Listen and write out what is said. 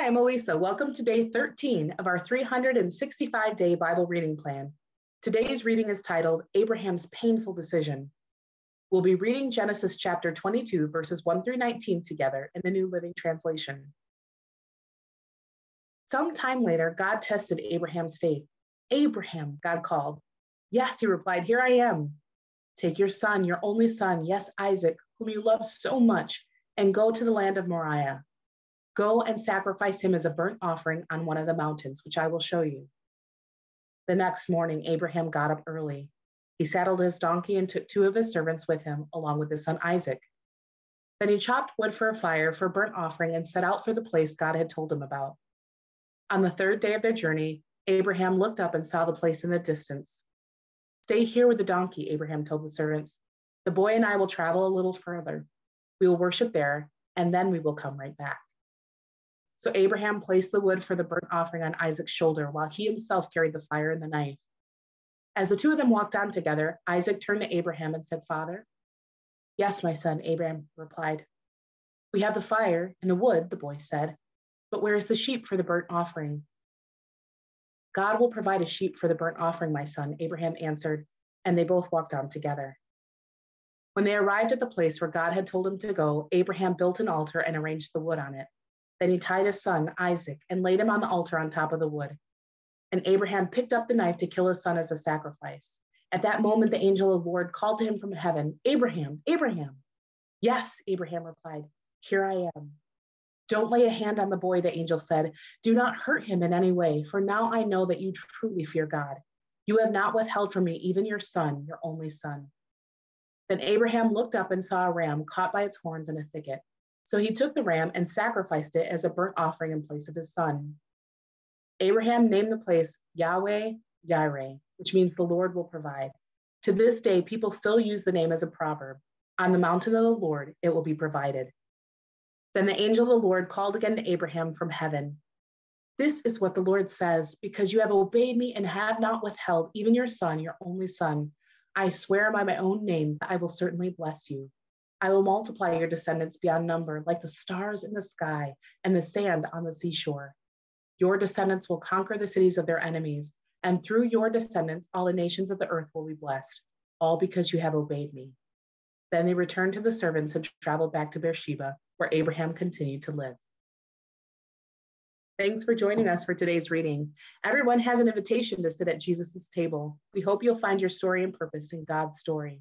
Hi, I'm Eliza. Welcome to day 13 of our 365 day Bible reading plan. Today's reading is titled Abraham's Painful Decision. We'll be reading Genesis chapter 22, verses 1 through 19 together in the New Living Translation. Some time later, God tested Abraham's faith. Abraham, God called. Yes, he replied, Here I am. Take your son, your only son, yes, Isaac, whom you love so much, and go to the land of Moriah. Go and sacrifice him as a burnt offering on one of the mountains, which I will show you. The next morning, Abraham got up early. He saddled his donkey and took two of his servants with him, along with his son Isaac. Then he chopped wood for a fire for a burnt offering and set out for the place God had told him about. On the third day of their journey, Abraham looked up and saw the place in the distance. Stay here with the donkey, Abraham told the servants. The boy and I will travel a little further. We will worship there, and then we will come right back. So Abraham placed the wood for the burnt offering on Isaac's shoulder, while he himself carried the fire and the knife. As the two of them walked on together, Isaac turned to Abraham and said, Father? Yes, my son, Abraham replied. We have the fire and the wood, the boy said, but where is the sheep for the burnt offering? God will provide a sheep for the burnt offering, my son, Abraham answered, and they both walked on together. When they arrived at the place where God had told him to go, Abraham built an altar and arranged the wood on it. Then he tied his son, Isaac, and laid him on the altar on top of the wood. And Abraham picked up the knife to kill his son as a sacrifice. At that moment, the angel of the Lord called to him from heaven, Abraham, Abraham. Yes, Abraham replied, Here I am. Don't lay a hand on the boy, the angel said. Do not hurt him in any way, for now I know that you truly fear God. You have not withheld from me even your son, your only son. Then Abraham looked up and saw a ram caught by its horns in a thicket. So he took the ram and sacrificed it as a burnt offering in place of his son. Abraham named the place Yahweh Yireh, which means the Lord will provide. To this day, people still use the name as a proverb On the mountain of the Lord, it will be provided. Then the angel of the Lord called again to Abraham from heaven. This is what the Lord says because you have obeyed me and have not withheld even your son, your only son. I swear by my own name that I will certainly bless you. I will multiply your descendants beyond number, like the stars in the sky and the sand on the seashore. Your descendants will conquer the cities of their enemies, and through your descendants, all the nations of the earth will be blessed, all because you have obeyed me. Then they returned to the servants and traveled back to Beersheba, where Abraham continued to live. Thanks for joining us for today's reading. Everyone has an invitation to sit at Jesus' table. We hope you'll find your story and purpose in God's story.